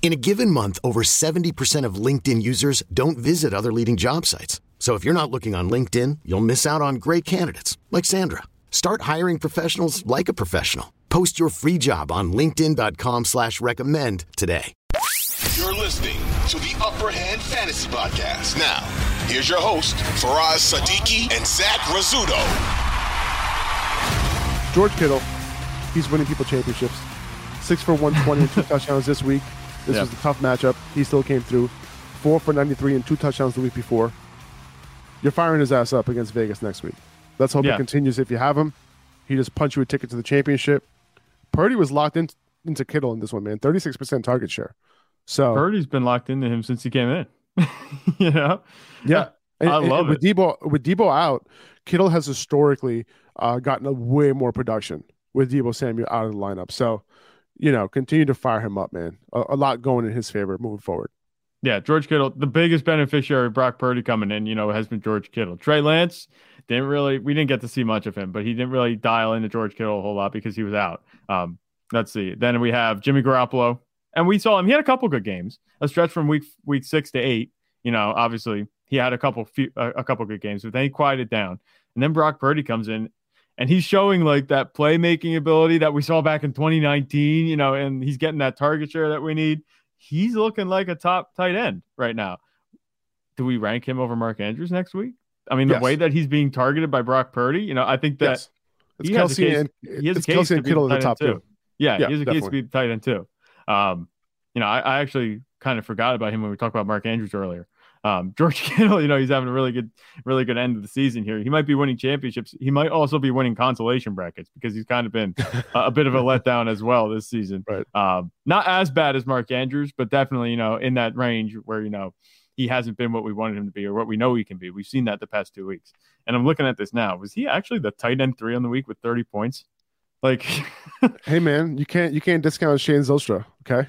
In a given month, over 70% of LinkedIn users don't visit other leading job sites. So if you're not looking on LinkedIn, you'll miss out on great candidates like Sandra. Start hiring professionals like a professional. Post your free job on LinkedIn.com slash recommend today. You're listening to the Upper Hand Fantasy Podcast. Now, here's your host, Faraz Sadiki and Zach Rizzuto. George Kittle, he's winning people championships. Six for 120 and two touchdowns this week. This Yeah. was a tough matchup. He still came through. Four for 93 and two touchdowns the week before. You're firing his ass up against Vegas next week. Let's hope Yeah. it continues if you have him. He just punched you a ticket to the championship. Purdy was locked in, into Kittle in this one, man. 36% target share. So, Purdy's been locked into him since he came in. you know? yeah. And- I and- love and with Deebo with Deebo out, Kittle has historically uh, gotten a way more production with Deebo Samuel out of the lineup. So, you know, continue to fire him up, man. A, a lot going in his favor moving forward. Yeah, George Kittle, the biggest beneficiary of Brock Purdy coming in, you know, has been George Kittle. Trey Lance didn't really, we didn't get to see much of him, but he didn't really dial into George Kittle a whole lot because he was out. Um, let's see. Then we have Jimmy Garoppolo, and we saw him. He had a couple good games, a stretch from week week six to eight. You know, obviously he had a couple few, a, a couple good games, but then he quieted down. And then Brock Purdy comes in, and he's showing like that playmaking ability that we saw back in 2019. You know, and he's getting that target share that we need he's looking like a top tight end right now. Do we rank him over Mark Andrews next week? I mean, the Yes. way that he's being targeted by Brock Purdy, you know, I think that yes. It's he has a Kelce case- and he has a case Kelce to and be Kittle the the top two. Yeah, Yeah, he has a case to be the tight end too. Um, you know, I, I actually kind of forgot about him when we talked about Mark Andrews earlier. Um, George Kittle, you know, he's having a really good, really good end of the season here. He might be winning championships. He might also be winning consolation brackets because he's kind of been a, a bit of a letdown as well this season. Right. Um, not as bad as Mark Andrews, but definitely, you know, in that range where, you know, he hasn't been what we wanted him to be or what we know he can be. We've seen that the past two weeks. And I'm looking at this now. Was he actually the tight end three on the week with 30 points? Like, Hey man, you can't you can't discount Shane Zylstra, okay?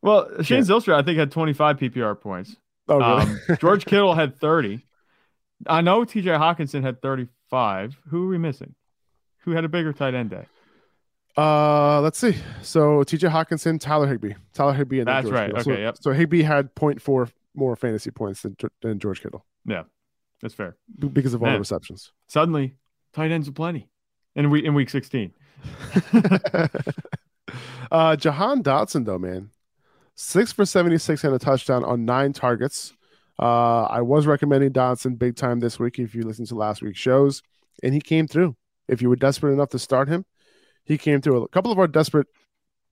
well, Shane Yeah. Zylstra, I think, had 25 PPR points. Oh really? Um, George Kittle had 30. I know TJ Hockenson had 35. Who are we missing? Who had a bigger tight end day? uh let's see. So TJ Hockenson, Tyler Higbee. Tyler Higbee and That's George right. Kittle. So, Okay, yep. so Higbee had 0.4 more fantasy points than, than George Kittle Yeah, That's fair. b- because of all the receptions. Suddenly, tight ends aplenty in week in week 16. uh, Jahan Dotson, though, man, six for 76 and a touchdown on nine targets. Uh, I was recommending Dotson big time this week if you listen to last week's shows, and he came through. If you were desperate enough to start him, he came through. A couple of our desperate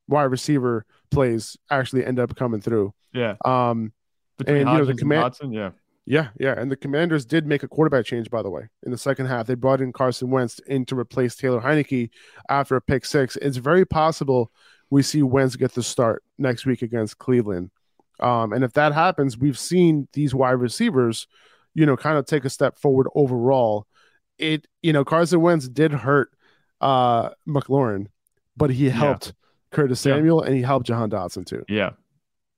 wide receiver plays actually end up coming through. Yeah. Um, Between And, you know, the command- and Watson, yeah. yeah, yeah. And the commanders did make a quarterback change, by the way, in the second half. They brought in Carson Wentz in to replace Taylor Heinicke after a pick six. It's very possible we see Wentz get the start next week against Cleveland. Um, and if that happens, we've seen these wide receivers, you know, kind of take a step forward overall. It, you know, Carson Wentz did hurt uh McLaurin, but he helped Curtis Yeah. Samuel and he helped Jahan Dotson too. Yeah.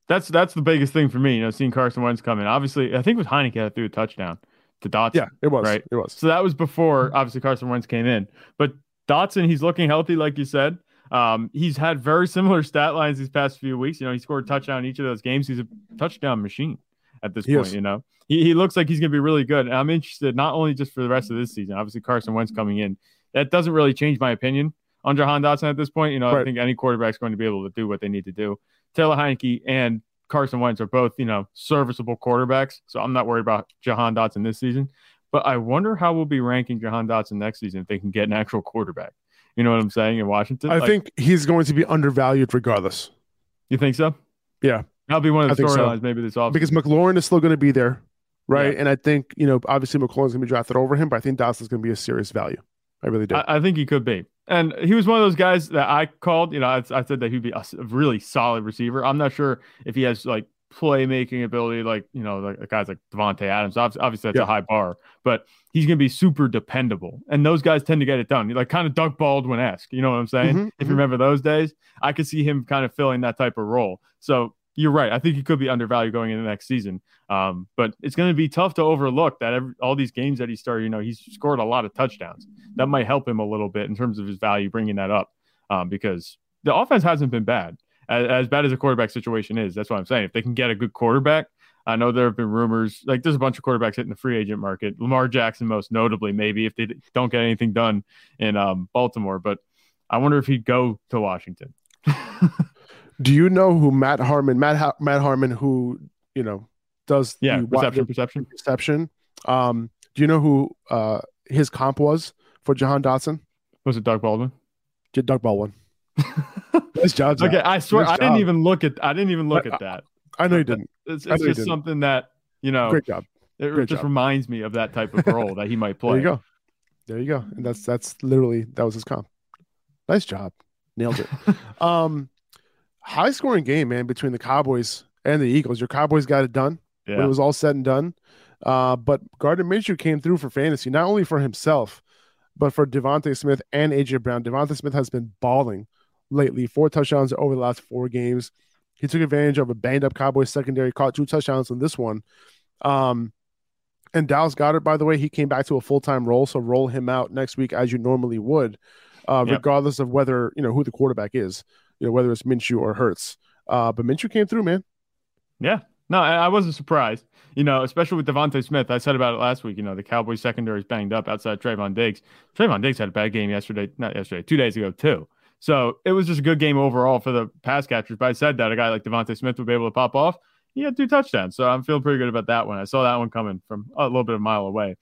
That's that's the biggest thing for me, you know, seeing Carson Wentz come in. Obviously, I think it was Heinicke that threw a touchdown to Dotson. Yeah, it was. Right. It was. So that was before obviously Carson Wentz came in. But Dotson, he's looking healthy, like you said. Um, he's had very similar stat lines these past few weeks. You know, he scored a touchdown in each of those games. He's a touchdown machine at this point. You know, he, he looks like he's going to be really good. And I'm interested not only just for the rest of this season. Obviously, Carson Wentz coming in. That doesn't really change my opinion on Jahan Dotson at this point. You know, I think any quarterback's going to be able to do what they need to do. Taylor Heinicke and Carson Wentz are both, you know, serviceable quarterbacks. So I'm not worried about Jahan Dotson this season. But I wonder how we'll be ranking Jahan Dotson next season if they can get an actual quarterback. You know what I'm saying in Washington? I Like, think he's going to be undervalued regardless. you think so. Yeah. That'll be one of the think so. storylines maybe this off. because McLaurin is still going to be there, right? Yeah. And I think you know, obviously McLaurin's going to be drafted over him, but I think Dotson's going to be a serious value. I really do. I, I think he could be. And he was one of those guys that I called. You know, I, I said that he'd be a really solid receiver. I'm not sure if he has like playmaking ability, like you know, like guys like Davante Adams. Obviously, obviously that's Yeah. a high bar, but he's going to be super dependable. And those guys tend to get it done. Like kind of Doug Baldwin esque. You know what I'm saying? Mhm, If you remember those days, I could see him kind of filling that type of role. So you're right. I think he could be undervalued going into next season. Um, but it's going to be tough to overlook that every, all these games that he started, you know, he's scored a lot of touchdowns. That might help him a little bit in terms of his value, bringing that up um, because the offense hasn't been bad. As, as bad as the quarterback situation is, that's what I'm saying. If they can get a good quarterback, I know there have been rumors like there's a bunch of quarterbacks hitting the free agent market. Lamar Jackson, most notably, maybe if they don't get anything done in um, Baltimore. But I wonder if he'd go to Washington. do you know who Matt Harmon, Matt ha- Matt Harmon, who you know does Yeah, the, the perception. reception? Um, do you know who uh his comp was for Jahan Dotson? Was it Doug Baldwin? Doug Baldwin. nice job. Zach. Okay, I swear Nice I didn't even look at I didn't even look I- at that. I know you didn't. It's, it's just didn't. something that you know Great job. it great just job. reminds me of that type of role that he might play. There you go. There you go. And that's that's literally that was his comp. Nice job. Nailed it. um high scoring game, man, between the Cowboys and the Eagles. Your Cowboys got it done Yeah. it was all said and done. Uh, but Gardner Minshew came through for fantasy, not only for himself, but for DeVonta Smith and AJ Brown. DeVonta Smith has been balling lately, four touchdowns over the last four games. He took advantage of a banged up Cowboys secondary, caught two touchdowns in this one. Um, and Dallas Goedert, by the way, he came back to a full time role, so roll him out next week as you normally would, uh, Yep. regardless of whether you know who the quarterback is, you know whether it's Minshew or Hurts. Uh, but Minshew came through, man. Yeah. No, I, I wasn't surprised. You know, especially with DeVonta Smith. I said about it last week. You know, the Cowboys secondary is banged up outside Trevon Diggs. Trevon Diggs had a bad game yesterday, not yesterday, two days ago, too. So it was just a good game overall for the pass catchers. But I said that a guy like DeVonta Smith would be able to pop off. He had two touchdowns. So I'm feeling pretty good about that one. I saw that one coming from a little bit of a mile away.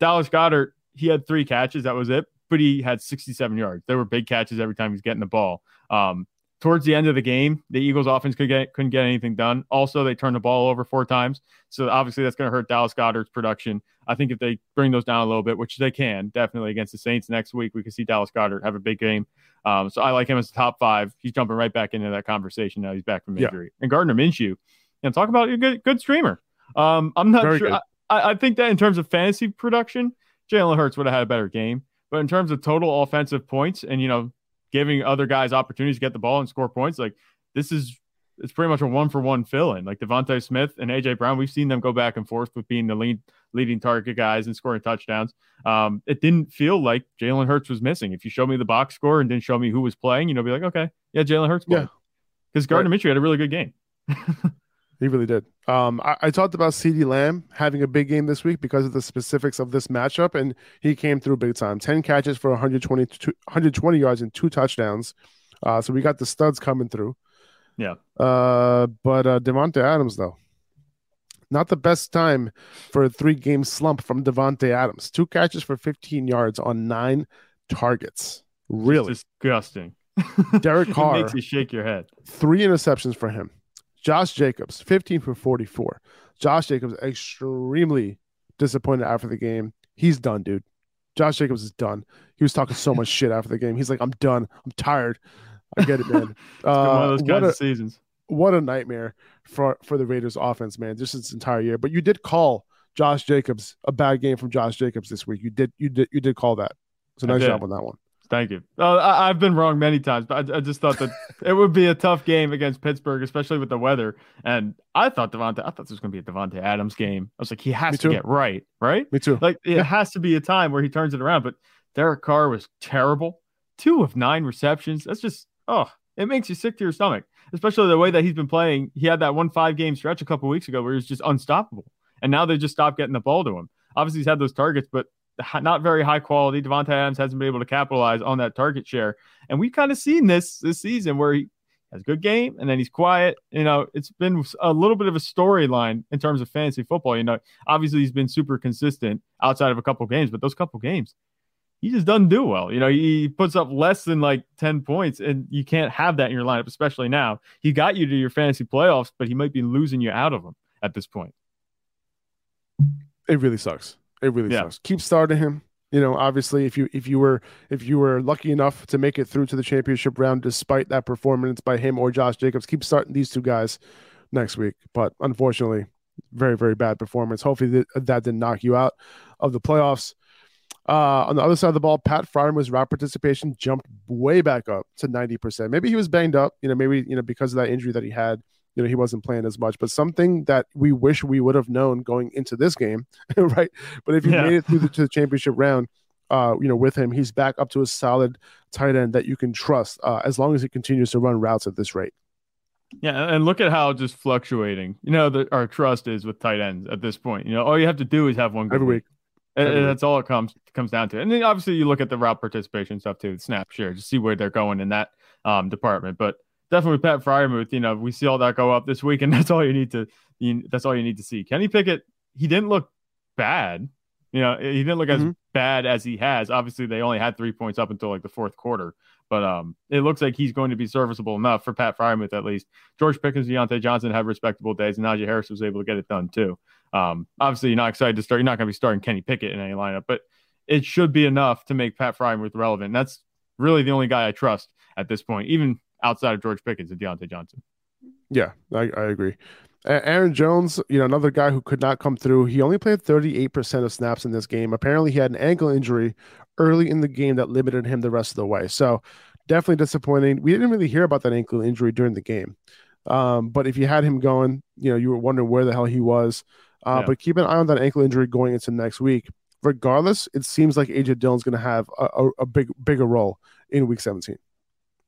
Dallas Goedert, he had three catches. That was it. But he had 67 yards. There were big catches every time he was getting the ball. Um, towards the end of the game, the Eagles offense could get couldn't get anything done. Also, they turned the ball over four times. So obviously that's going to hurt Dallas Goedert's production. I think if they bring those down a little bit, which they can definitely against the Saints next week, we could see Dallas Goddard have a big game. Um, so I like him as the top five. He's jumping right back into that conversation now. He's back from Yeah. injury. And Gardner Minshew, and talk about a good good streamer. Um, I'm not Very sure. I, I think that in terms of fantasy production, Jalen Hurts would have had a better game. But in terms of total offensive points and you know giving other guys opportunities to get the ball and score points, like this is it's pretty much a one for one fill in. Like DeVonta Smith and AJ Brown, we've seen them go back and forth with being the lead leading target guys and scoring touchdowns. Um, it didn't feel like Jalen Hurts was missing. If you show me the box score and didn't show me who was playing, you know, be like, okay, yeah, Jalen Hurts Yeah. Because Gardner Minshew had a really good game. He really did. Um, I, I talked about CeeDee Lamb having a big game this week because of the specifics of this matchup, and he came through big time. 10 catches for 120, 120 yards and two touchdowns. Uh, so we got the studs coming through. Yeah. Uh, but uh, Davante Adams, though, not the best time for a three game slump from Davante Adams. Two catches for 15 yards on nine targets. Really? It's disgusting. Derek it Carr, makes you shake your head. three interceptions for him. Josh Jacobs, 15 for 44. Josh Jacobs, extremely disappointed after the game. He's done, dude. Josh Jacobs is done. He was talking so much shit after the game. He's like, I'm done. I'm tired. I get it, man. It's been one Uh, of those what, kinds a, of seasons. what a nightmare for, for the Raiders offense, man, just this entire year. But you did call Josh Jacobs a bad game from Josh Jacobs this week. You did you did you did call that. So nice job on that one. Thank you. Uh, I, I've been wrong many times, but I, I just thought that it would be a tough game against Pittsburgh, especially with the weather. And I thought Davante, I thought this was going to be a Davante Adams game. I was like, he has Me to too. get right, right? Me too. Like it Yeah. has to be a time where he turns it around. But Derek Carr was terrible. Two of nine receptions. That's just oh, it makes you sick to your stomach. Especially the way that he's been playing. He had that one five game stretch a couple weeks ago where he was just unstoppable, and now they just stopped getting the ball to him. Obviously, he's had those targets, but not very high quality. Davante Adams hasn't been able to capitalize on that target share, and we've kind of seen this this season where he has a good game and then he's quiet. You know, it's been a little bit of a storyline in terms of fantasy football. You know, obviously he's been super consistent outside of a couple games, but those couple games, he just doesn't do well. You know, he puts up less than like 10 points, and you can't have that in your lineup, especially now. He got you to your fantasy playoffs, but he might be losing you out of them at this point. It really sucks. It really Yeah. sucks. Keep starting him. You know, obviously, if you if you were if you were lucky enough to make it through to the championship round, despite that performance by him or Josh Jacobs, keep starting these two guys next week. But unfortunately, very very bad performance. Hopefully that, that didn't knock you out of the playoffs. Uh, on the other side of the ball, Pat Freiermuth's route participation jumped way back up to ninety percent. Maybe he was banged up. You know, maybe you know because of that injury that he had. You know, he wasn't playing as much, but something that we wish we would have known going into this game, right? But if you Yeah. made it through the, to the championship round, uh, you know, with him, he's back up to a solid tight end that you can trust uh, as long as he continues to run routes at this rate. Yeah, and look at how just fluctuating, you know, the, our trust is with tight ends at this point. You know, all you have to do is have one good Every week. And, Every and week. that's all it comes comes down to. And then obviously you look at the route participation stuff too, snap share, to see where they're going in that um, department. But definitely with Pat Freiermuth, you know, we see all that go up this week, and that's all you need to you, that's all you need to see. Kenny Pickett, he didn't look bad. You know, he didn't look as Mhm. bad as he has. Obviously, they only had three points up until like the fourth quarter, but um, it looks like he's going to be serviceable enough for Pat Freiermuth at least. George Pickens, Diontae Johnson had respectable days, and Najee Harris was able to get it done too. Um, obviously, you're not excited to start. You're not going to be starting Kenny Pickett in any lineup, but it should be enough to make Pat Freiermuth relevant. And that's really the only guy I trust at this point, even outside of George Pickens and Diontae Johnson. Yeah, I, I agree. Aaron Jones, you know, another guy who could not come through. He only played 38% of snaps in this game. Apparently, he had an ankle injury early in the game that limited him the rest of the way. So, definitely disappointing. We didn't really hear about that ankle injury during the game. Um, but if you had him going, you know, you were wondering where the hell he was. Uh, Yeah. But keep an eye on that ankle injury going into next week. Regardless, it seems like AJ Dillon's going to have a, a, a big, bigger role in week 17.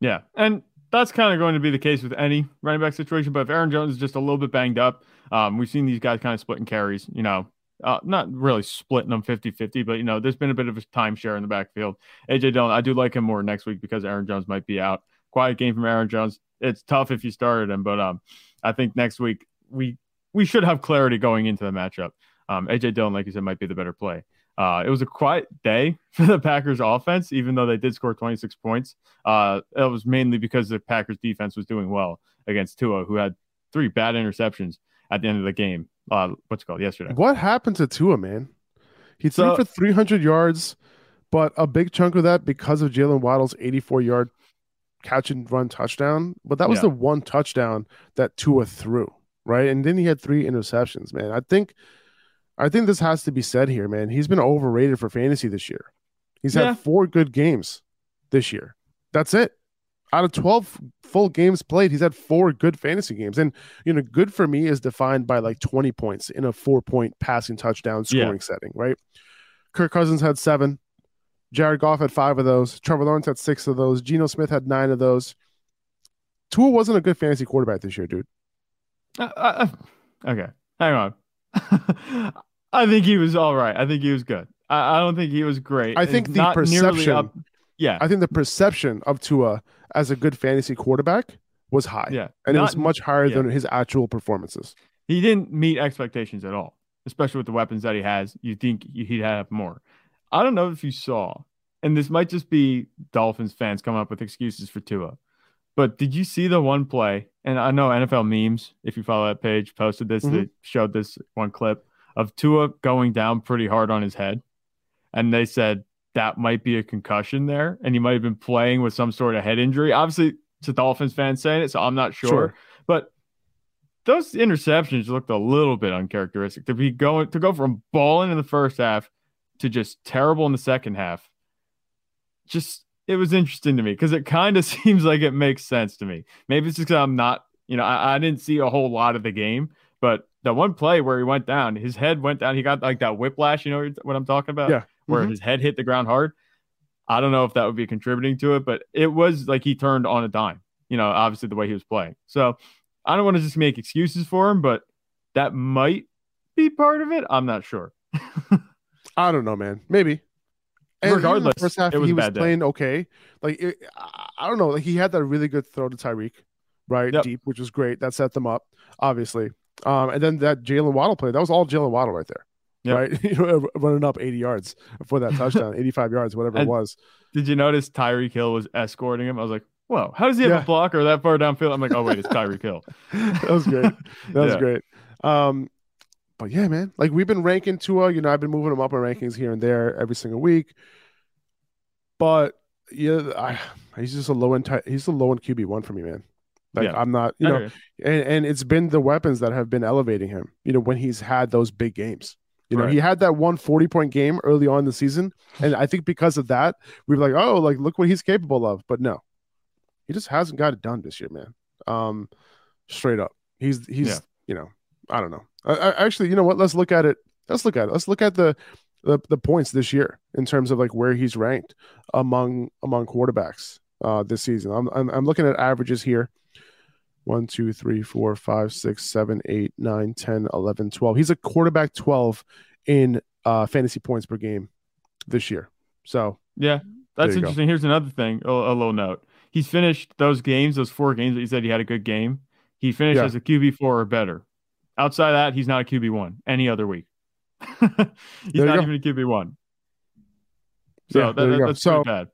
Yeah, and that's kind of going to be the case with any running back situation. But if Aaron Jones is just a little bit banged up, um, we've seen these guys kind of splitting carries, you know, uh, not really splitting them 50 50, but, you know, there's been a bit of a timeshare in the backfield. AJ Dillon, I do like him more next week because Aaron Jones might be out. Quiet game from Aaron Jones. It's tough if you started him, but um, I think next week we we should have clarity going into the matchup. Um, AJ Dillon, like you said, might be the better play. Uh, it was a quiet day for the Packers offense, even though they did score 26 points. Uh, it was mainly because the Packers defense was doing well against Tua, who had three bad interceptions at the end of the game. Uh, what's it called yesterday? What happened to Tua, man? He threw So- for 300 yards, but a big chunk of that because of Jaylen Waddle's 84 yard catch and run touchdown. But that was Yeah. the one touchdown that Tua threw, right? And then he had three interceptions, man. I think, I think this has to be said here, man. He's been overrated for fantasy this year. He's Yeah. had four good games this year. That's it. Out of 12 full games played, he's had four good fantasy games. And, you know, good for me is defined by like 20 points in a four point passing touchdown Yeah. scoring setting, right? Kirk Cousins had seven. Jared Goff had five of those. Trevor Lawrence had six of those. Geno Smith had nine of those. Tua wasn't a good fantasy quarterback this year, dude. Uh, uh, okay, hang on. I think he was all right. I think he was good. I, I don't think he was great. I think It's the perception- up- Yeah, I think the perception of Tua as a good fantasy quarterback was high. yeah, And it was much higher yeah. than his actual performances. he didn't meet expectations at all, especially with the weapons that he has. You think he'd have more. I don't know if you saw, and this might just be Dolphins fans coming up with excuses for Tua, but did you see the one play? And I know NFL memes, if you follow that page, posted this, Mhm. they showed this one clip of Tua going down pretty hard on his head. And they said that might be a concussion there, and he might have been playing with some sort of head injury. Obviously, it's a Dolphins fan saying it, so I'm not sure. Sure. But those interceptions looked a little bit uncharacteristic. To be going to go from balling in the first half to just terrible in the second half. Just it was interesting to me because it kind of seems like it makes sense to me. Maybe it's just because I'm not, you know, I, I didn't see a whole lot of the game, but the one play where he went down, his head went down. He got like that whiplash. You know what I'm talking about? Yeah. Where Mhm. his head hit the ground hard. I don't know if that would be contributing to it, but it was like he turned on a dime. You know, obviously the way he was playing. So I don't want to just make excuses for him, but that might be part of it. I'm not sure. I don't know, man. Maybe. And Regardless, first half it was he was bad day. playing okay. Like it, I I don't know. Like he had that really good throw to Tyreek, right Yep. deep, which was great. That set them up, obviously. Um, and then that Jaylen Waddle play. That was all Jaylen Waddle right there. Yep. right? You know, running up 80 yards for that touchdown, 85 yards, whatever it was. Did you notice Tyreek Hill was escorting him? I was like, whoa, how does he have Yeah. a blocker that far downfield? I'm like, oh wait, it's Tyreek Hill. that was great. That was Yeah. great. Um, but yeah, man, like we've been ranking Tua. You know, I've been moving him up in rankings here and there every single week. But yeah, I, he's just a low end. He's a low end QB one for me, man. Like Yeah. I'm not, you know, and and it's been the weapons that have been elevating him. You know, when he's had those big games. You know, Right. he had that one 40 point game early on in the season, and I think because of that, we were like, oh, like look what he's capable of. But no, he just hasn't got it done this year, man. Um, straight up, he's he's Yeah. you know, I don't know. I, I, actually, you know what? Let's look at it. Let's look at it. Let's look at the, the the points this year in terms of like where he's ranked among among quarterbacks uh this season. I'm I'm, I'm looking at averages here. 1, 2, 3, 4, 5, 6, 7, 8, 9, 10, 11, 12. He's a quarterback 12 in uh, fantasy points per game this year. So, Yeah, that's you go. interesting. Here's another thing, a, a little note. He's finished those games, those four games that he said he had a good game. He finished Yeah. as a QB four or better. Outside of that, he's not a QB one any other week. he's not go. even a QB one. So Yeah, that, that- that's So- bad.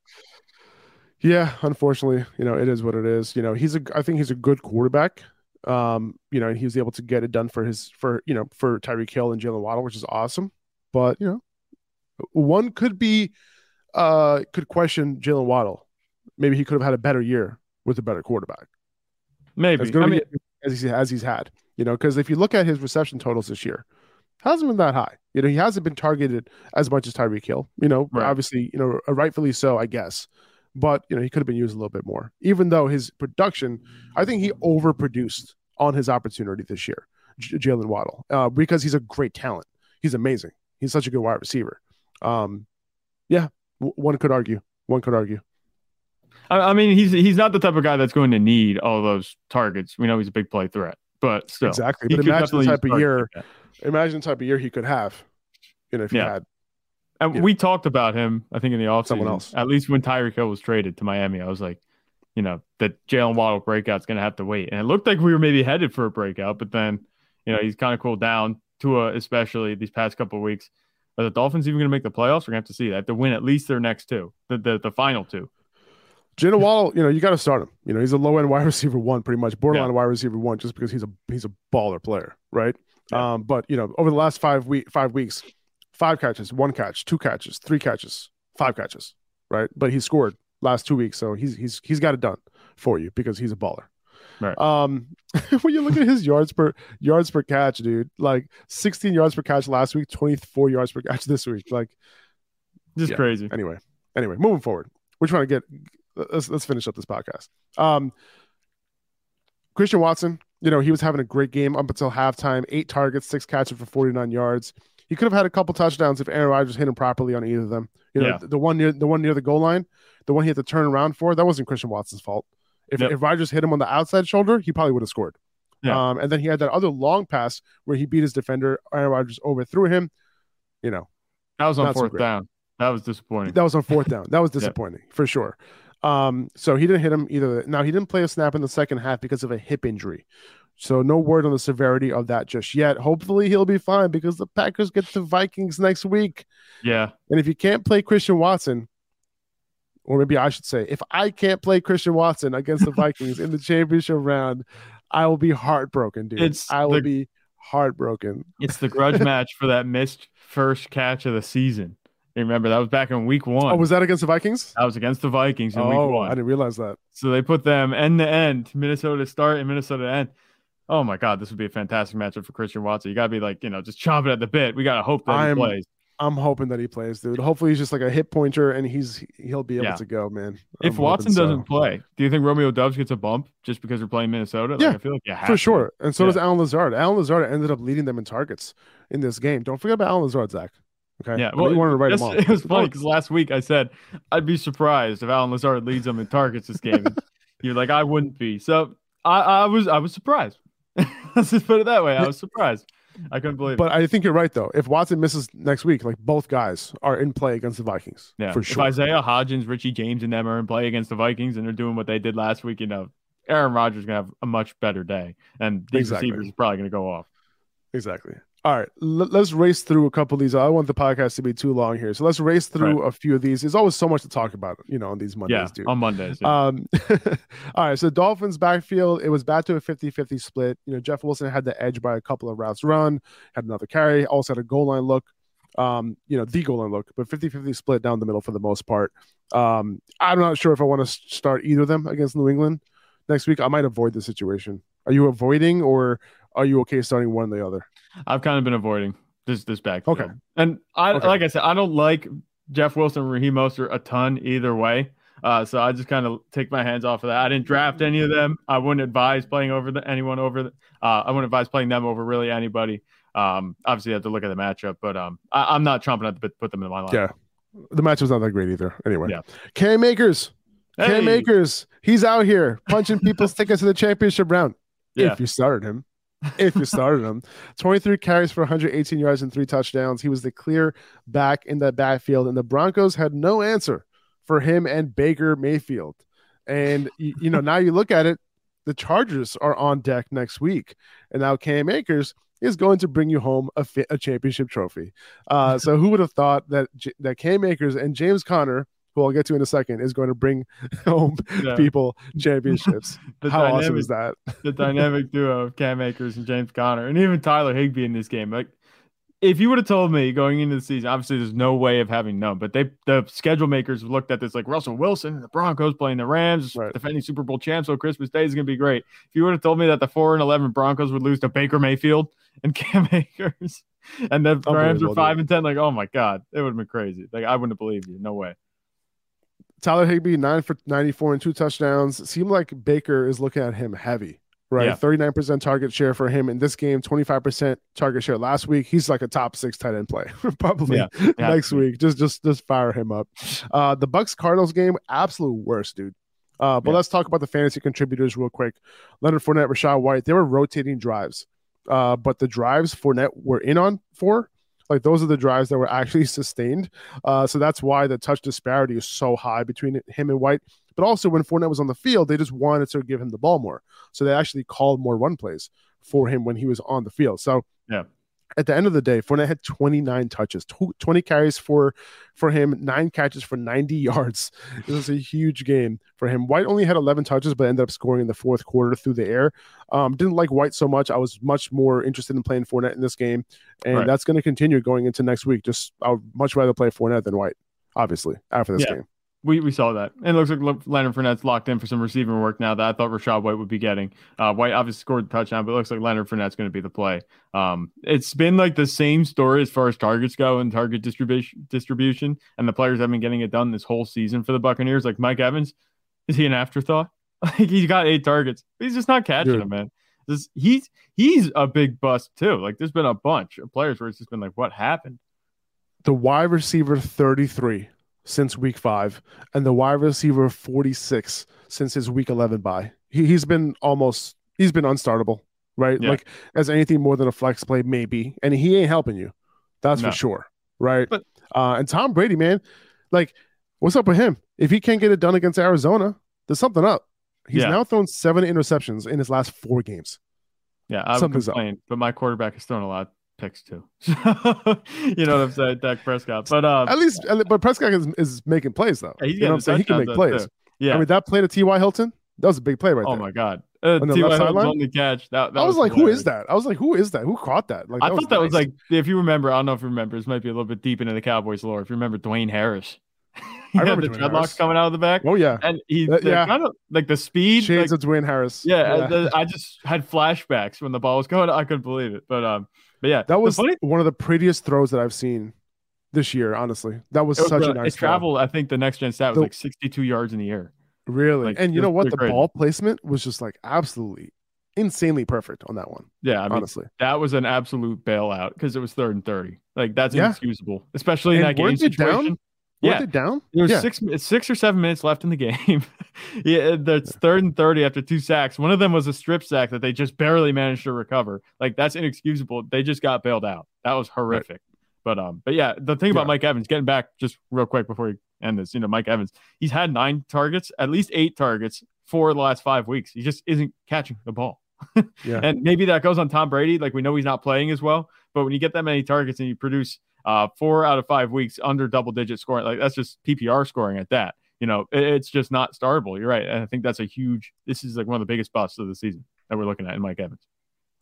Yeah, unfortunately, you know, it is what it is. You know, he's a I think he's a good quarterback. Um, you know, and he was able to get it done for his for you know, for Tyreek Hill and Jaylen Waddle, which is awesome. But, you know, one could be uh could question Jaylen Waddle. Maybe he could have had a better year with a better quarterback. Maybe. It's going I mean, as he as he's had, you know, because if you look at his reception totals this year, hasn't been that high. You know, he hasn't been targeted as much as Tyreek Hill. You know, Right. obviously, you know, rightfully so, I guess. But you know, he could have been used a little bit more. Even though his production, I think he overproduced on his opportunity this year, J- Jaylen Waddle, uh, because he's a great talent. He's amazing. He's such a good wide receiver. Um, yeah, w- one could argue. One could argue. I, I mean, he's he's not the type of guy that's going to need all those targets. We know he's a big play threat, but still, Exactly. But imagine the type of year. like. Imagine the type of year he could have. You know, if he Yeah. had And Yeah. we talked about him, I think, in the offseason. Someone else. At least when Tyreek Hill was traded to Miami, I was like, you know, that Jaylen Waddle breakout's going to have to wait. And it looked like we were maybe headed for a breakout, but then, you know, he's kind of cooled down. Tua, especially these past couple of weeks. Are the Dolphins even going to make the playoffs? We're going to have to see. They have to win at least their next two, the the, the final two. Jalen Waddle, you know, you got to start him. You know, he's a low end wide receiver one, pretty much borderline Yeah. wide receiver one, just because he's a he's a baller player, right? Yeah. Um, but you know, over the last five week five weeks, five catches, one catch, two catches, three catches, five catches, right? But he scored last two weeks, so he's he's he's got it done for you because he's a baller. Right. Um, when you look at his yards per yards per catch, dude, like 16 yards per catch last week, 24 yards per catch this week, like Just Yeah. crazy. anyway anyway moving forward we're trying to get let's let's finish up this podcast um christian watson you know he was having a great game up until halftime eight targets six catches for 49 yards he could have had a couple touchdowns if aaron rodgers hit him properly on either of them you know Yeah. the, one near the one near the goal line the one he had to turn around for that wasn't christian watson's fault if, Yep. if rodgers hit him on the outside shoulder he probably would have scored Yeah. um and then he had that other long pass where he beat his defender aaron rodgers overthrew him you know That was on Not so fourth down. That was disappointing. that was on fourth down. That was disappointing for sure. Um, so he didn't hit him either. Now he didn't play a snap in the second half because of a hip injury. So no word on the severity of that just yet. Hopefully he'll be fine because the Packers get the Vikings next week. yeah. And if you can't play Christian Watson, or maybe I should say, if I can't play Christian Watson against the Vikings in the championship round, I will be heartbroken, dude. It's I will the- be heartbroken. It's the grudge match for that missed first catch of the season. You remember that was back in week one. Oh, was that against the Vikings? that was against the Vikings in Oh, week I didn't realize that. So they put them end to end, Minnesota to start and Minnesota to end. Oh my God, this would be a fantastic matchup for Christian Watson. You gotta be like, you know, just chomping at the bit. We gotta hope that I'm- he plays. I'm hoping that he plays, dude. Hopefully he's just like a hip pointer and he's he'll be able Yeah. to go, man. If I'm Watson so. doesn't play, do you think Romeo Doubs gets a bump just because they're playing Minnesota? Like, Yeah, I feel like you for to. sure, and so does Yeah. Allen Lazard. Allen Lazard ended up leading them in targets in this game. Don't forget about Allen Lazard, Zach. Okay, Yeah, know you wanted to write him yes, off. It was funny because last week I said I'd be surprised if Allen Lazard leads them in targets this game. You're like, I wouldn't be. So I, I was I was surprised. Let's just put it that way. I was surprised. I couldn't believe it. But I think you're right though. If Watson misses next week, like both guys are in play against the Vikings. Yeah, for if sure. Isaiah Hodgins, Richie James, and them are in play against the Vikings, and they're doing what they did last week, you know, Aaron Rodgers is gonna have a much better day, and these Exactly. receivers are probably gonna go off. Exactly. All right, l- let's race through a couple of these. I don't want the podcast to be too long here, so let's race through a few of these. There's always so much to talk about, you know, on these Mondays, Yeah, dude. on Mondays. yeah. Um, all right, so Dolphins backfield, it was back to a 50-50 split. You know, Jeff Wilson had the edge by a couple of routes run, had another carry, also had a goal line look. Um, you know, the goal line look, but 50-50 split down the middle for the most part. Um, I'm not sure if I want to start either of them against New England next week. I might avoid the situation. Are you avoiding or are you okay starting one or the other? I've kind of been avoiding this this backfield. Okay. And I Okay. like I said, I don't like Jeff Wilson Raheem Mostert a ton either way. Uh, so I just kind of take my hands off of that. I didn't draft any of them. I wouldn't advise playing over the, anyone over. The, uh, I wouldn't advise playing them over really anybody. Um, obviously, you have to look at the matchup, but um, I, I'm not chomping at the put them in my line. Yeah. The matchup's not that great either. Anyway, Yeah. Cam Akers, Hey. Cam Akers, he's out here punching people's tickets to the championship round. Yeah. If you started him, if you started him, 23 carries for 118 yards and three touchdowns. He was the clear back in that backfield, and the Broncos had no answer for him and Baker Mayfield. And you, you know, now you look at it, the Chargers are on deck next week, and now Cam Akers is going to bring you home a, fi- a championship trophy. Uh, so who would have thought that J- that Cam Akers and James Conner, who I'll get to in a second, is going to bring home Yeah. people championships? The How awesome dynamic- is that? the dynamic duo of Cam Akers and James Conner, and even Tyler Higbee in this game. Like, if you would have told me going into the season, obviously there's no way of having known, but they the schedule makers looked at this like Russell Wilson, the Broncos playing the Rams, Right. defending Super Bowl champs, so Christmas Day is going to be great. If you would have told me that the four and eleven Broncos would lose to Baker Mayfield and Cam Akers, and the Rams are five and ten, like oh my god, it would have been crazy. Like I wouldn't have believed you. No way. Tyler Higbee, nine for 94 and two touchdowns. Seemed like Baker is looking at him heavy, right? Yeah. 39% target share for him in this game, 25% target share last week. He's like a top six tight end play, probably Yeah. next week. Just just just fire him up. Uh the Bucs Cardinals game, absolute worst, dude. Uh, but Yeah. let's talk about the fantasy contributors real quick. Leonard Fournette, Rachaad White, they were rotating drives. Uh, but the drives Fournette were in on for, like those are the drives that were actually sustained. Uh, so that's why the touch disparity is so high between him and White. But also when Fournette was on the field, they just wanted to give him the ball more. So they actually called more run plays for him when he was on the field. So Yeah. at the end of the day, Fournette had 29 touches, 20 carries for for him, nine catches for 90 yards. It was a huge game for him. White only had 11 touches, but ended up scoring in the fourth quarter through the air. Um, didn't like White so much. I was much more interested in playing Fournette in this game, and Right. that's going to continue going into next week. Just I would much rather play Fournette than White, obviously, after this Yeah. game. We, we saw that. And it looks like Le- Leonard Fournette's locked in for some receiving work now that I thought Rachaad White would be getting. Uh, White obviously scored the touchdown, but it looks like Leonard Fournette's going to be the play. Um, it's been like the same story as far as targets go and target distribution, distribution, and the players have been getting it done this whole season for the Buccaneers. Like Mike Evans, is he an afterthought? Like he's got eight targets, he's just not catching Dude. them, man. This, he's he's a big bust too. Like there's been a bunch of players where it's just been like, what happened? The wide receiver 33 since week five, and the wide receiver 46 since his week 11 bye. He, he's been almost, he's been unstartable, right? Yeah. Like as anything more than a flex play, maybe. And he ain't helping you. That's No. for sure, right? But- uh, and Tom Brady, man, like, what's up with him? If he can't get it done against Arizona, there's something up. He's Yeah. now thrown seven interceptions in his last four games. Yeah, I would complain, but my quarterback has thrown a lot of picks too. you know what I'm saying, Dak Prescott. But um, At least, but Prescott is, is making plays though. he's you know what I'm saying? He can make plays. too. yeah. I mean, that play to T.Y. Hilton, that was a big play right oh there. Oh my god, uh, On the T.Y. Hilton's only catch. That, that I was, like, who hilarious. is that? I was like, who is that? Who caught that? Like, I thought that was like, if you remember, I don't know if you remember. This might be a little bit deep into the Cowboys lore. If you remember Dwayne Harris, I remember the dreadlocks Harris. coming out of the back, oh yeah, and he Uh, yeah. kind of like the speed. shades like- of Dwayne Harris. yeah, the- I just had flashbacks when the ball was going. I couldn't believe it, but um, but yeah, that was funny one of the prettiest throws that I've seen this year. Honestly, that was was such a really- nice It throw. I think the next gen stat was The- like 62 yards in the air. really. like, and you know what? The crazy. ball placement was just like absolutely insanely perfect on that one. Yeah, I mean honestly, that was an absolute bailout because it was third and 30. Like that's Yeah. inexcusable, especially in And that game weren't they down? Yeah, they down? there's yeah. six six or seven minutes left in the game. yeah, that's third and 30 after two sacks. One of them was a strip sack that they just barely managed to recover. Like that's inexcusable. They just got bailed out. That was horrific. But um, but yeah, the thing about Yeah. Mike Evans, getting back just real quick before we end this, you know, Mike Evans, he's had nine targets, at least eight targets for the last five weeks. He just isn't catching the ball. Yeah. And maybe that goes on Tom Brady. Like we know he's not playing as well, But when you get that many targets and you produce uh, four out of five weeks under double digit scoring, like that's just PPR scoring at that. You know, it, it's just not startable. You're right. And I think that's a huge, this is like one of the biggest busts of the season that we're looking at in Mike Evans.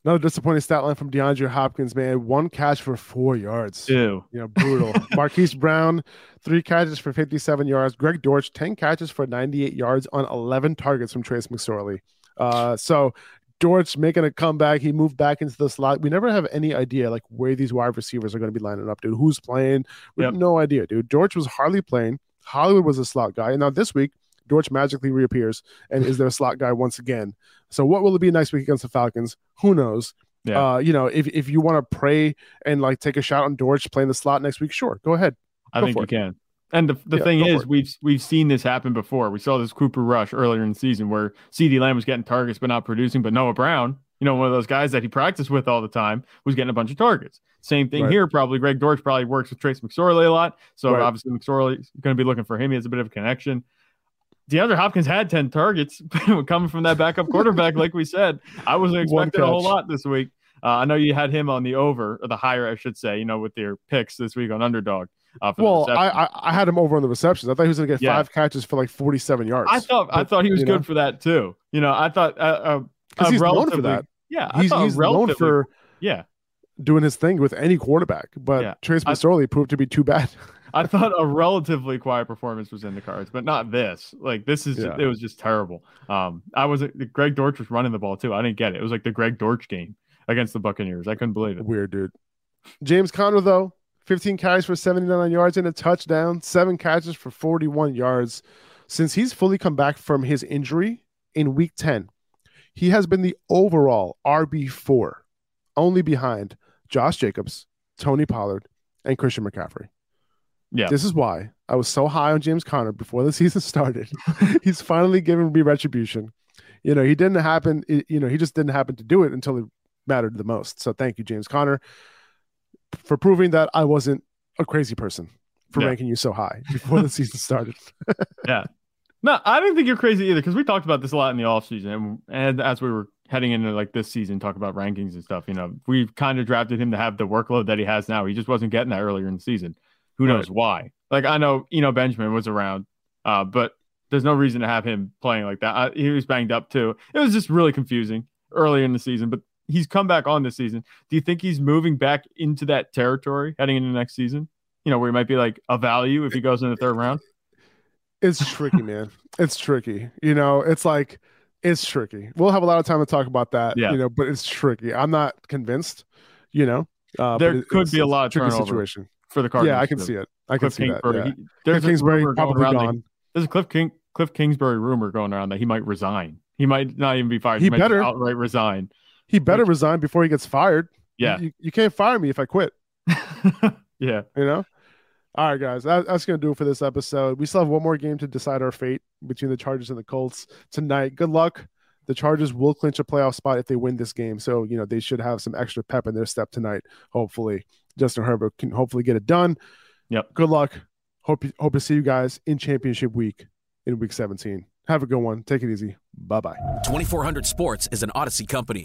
Another disappointing stat line from DeAndre Hopkins, man. One catch for four yards. Ew. You know, brutal. Marquise Brown, three catches for 57 yards. Greg Dortch, 10 catches for 98 yards on 11 targets from Trace McSorley. Uh, so Dortch making a comeback. He moved back into the slot. We never have any idea like where these wide receivers are going to be lining up, dude. Who's playing? We Yep. have no idea, dude. Dortch was hardly playing. Hollywood was a slot guy. And now this week, Dortch magically reappears and is their slot guy once again. So what will it be next week against the Falcons? Who knows? Yeah. Uh, you know, if, if you want to pray and like take a shot on Dortch playing the slot next week, sure, go ahead. I Go think you it. can. And the, the Yeah, thing is, we've we've seen this happen before. We saw this Cooper Rush earlier in the season where CeeDee Lamb was getting targets but not producing, but Noah Brown, you know, one of those guys that he practiced with all the time, was getting a bunch of targets. Same thing Right. here. Probably Greg Dortch probably works with Trace McSorley a lot, so Right. obviously McSorley's going to be looking for him. He has a bit of a connection. DeAndre Hopkins had 10 targets coming from that backup quarterback, like we said. I wasn't expecting a whole lot this week. Uh, I know you had him on the over, or the higher, I should say, you know, with your picks this week on underdog. Uh, Well. I, I I had him over on the receptions. I thought he was going to get Yeah. five catches for like 47 yards. I thought I thought he was good know, for that too. You know, I thought uh, uh, uh, he's known for that. Yeah, I He's, he's known for yeah. doing his thing with any quarterback, but Yeah. Trace McSorley proved to be too bad. I thought a relatively quiet performance was in the cards, but not this. Like this is Yeah. it was just terrible. Um, I was Greg Dortch was running the ball too. I didn't get it. It was like the Greg Dortch game against the Buccaneers. I couldn't believe it. Weird, dude. James Conner, though, 15 carries for 79 yards and a touchdown, seven catches for 41 yards. Since he's fully come back from his injury in week 10, he has been the overall RB4, only behind Josh Jacobs, Tony Pollard, and Christian McCaffrey. Yeah. This is why I was so high on James Conner before the season started. He's finally given me retribution. You know, he didn't happen, you know, he just didn't happen to do it until mattered the most. So thank you, James Conner, for proving that I wasn't a crazy person for Yeah. ranking you so high before the season started. Yeah. No, I didn't think you're crazy either because we talked about this a lot in the offseason. And, and as we were heading into like this season, talk about rankings and stuff, you know, we've kind of drafted him to have the workload that he has now. He just wasn't getting that earlier in the season. Who knows why? Like, I know, you know, Benjamin was around, uh, but there's no reason to have him playing like that. I, he was banged up too. It was just really confusing earlier in the season, but he's come back on this season. Do you think he's moving back into that territory heading into next season? You know, where he might be like a value if he goes in the third round? It's tricky, man. It's tricky. You know, it's like it's tricky. We'll have a lot of time to talk about that. Yeah. You know, but it's tricky. I'm not convinced. You know, uh, There it- could be a lot of tricky situation. for the Cardinals. Yeah, I can see it. I can Cliff see that. Yeah. He, there's Cliff a Kingsbury probably around that- gone. there's a Cliff King, Cliff Kingsbury rumor going around that he might resign. He might not even be fired. He might just better. outright resign. He better Which- resign before he gets fired. Yeah, You, you can't fire me if I quit. yeah. You know. All right, guys. That, that's gonna do it for this episode. We still have one more game to decide our fate between the Chargers and the Colts tonight. Good luck. The Chargers will clinch a playoff spot if they win this game. So you know they should have some extra pep in their step tonight. Hopefully, Justin Herbert can hopefully get it done. Yep. Good luck. Hope hope to see you guys in championship week in week 17. Have a good one. Take it easy. Bye bye. 2400 Sports is an Audacy company.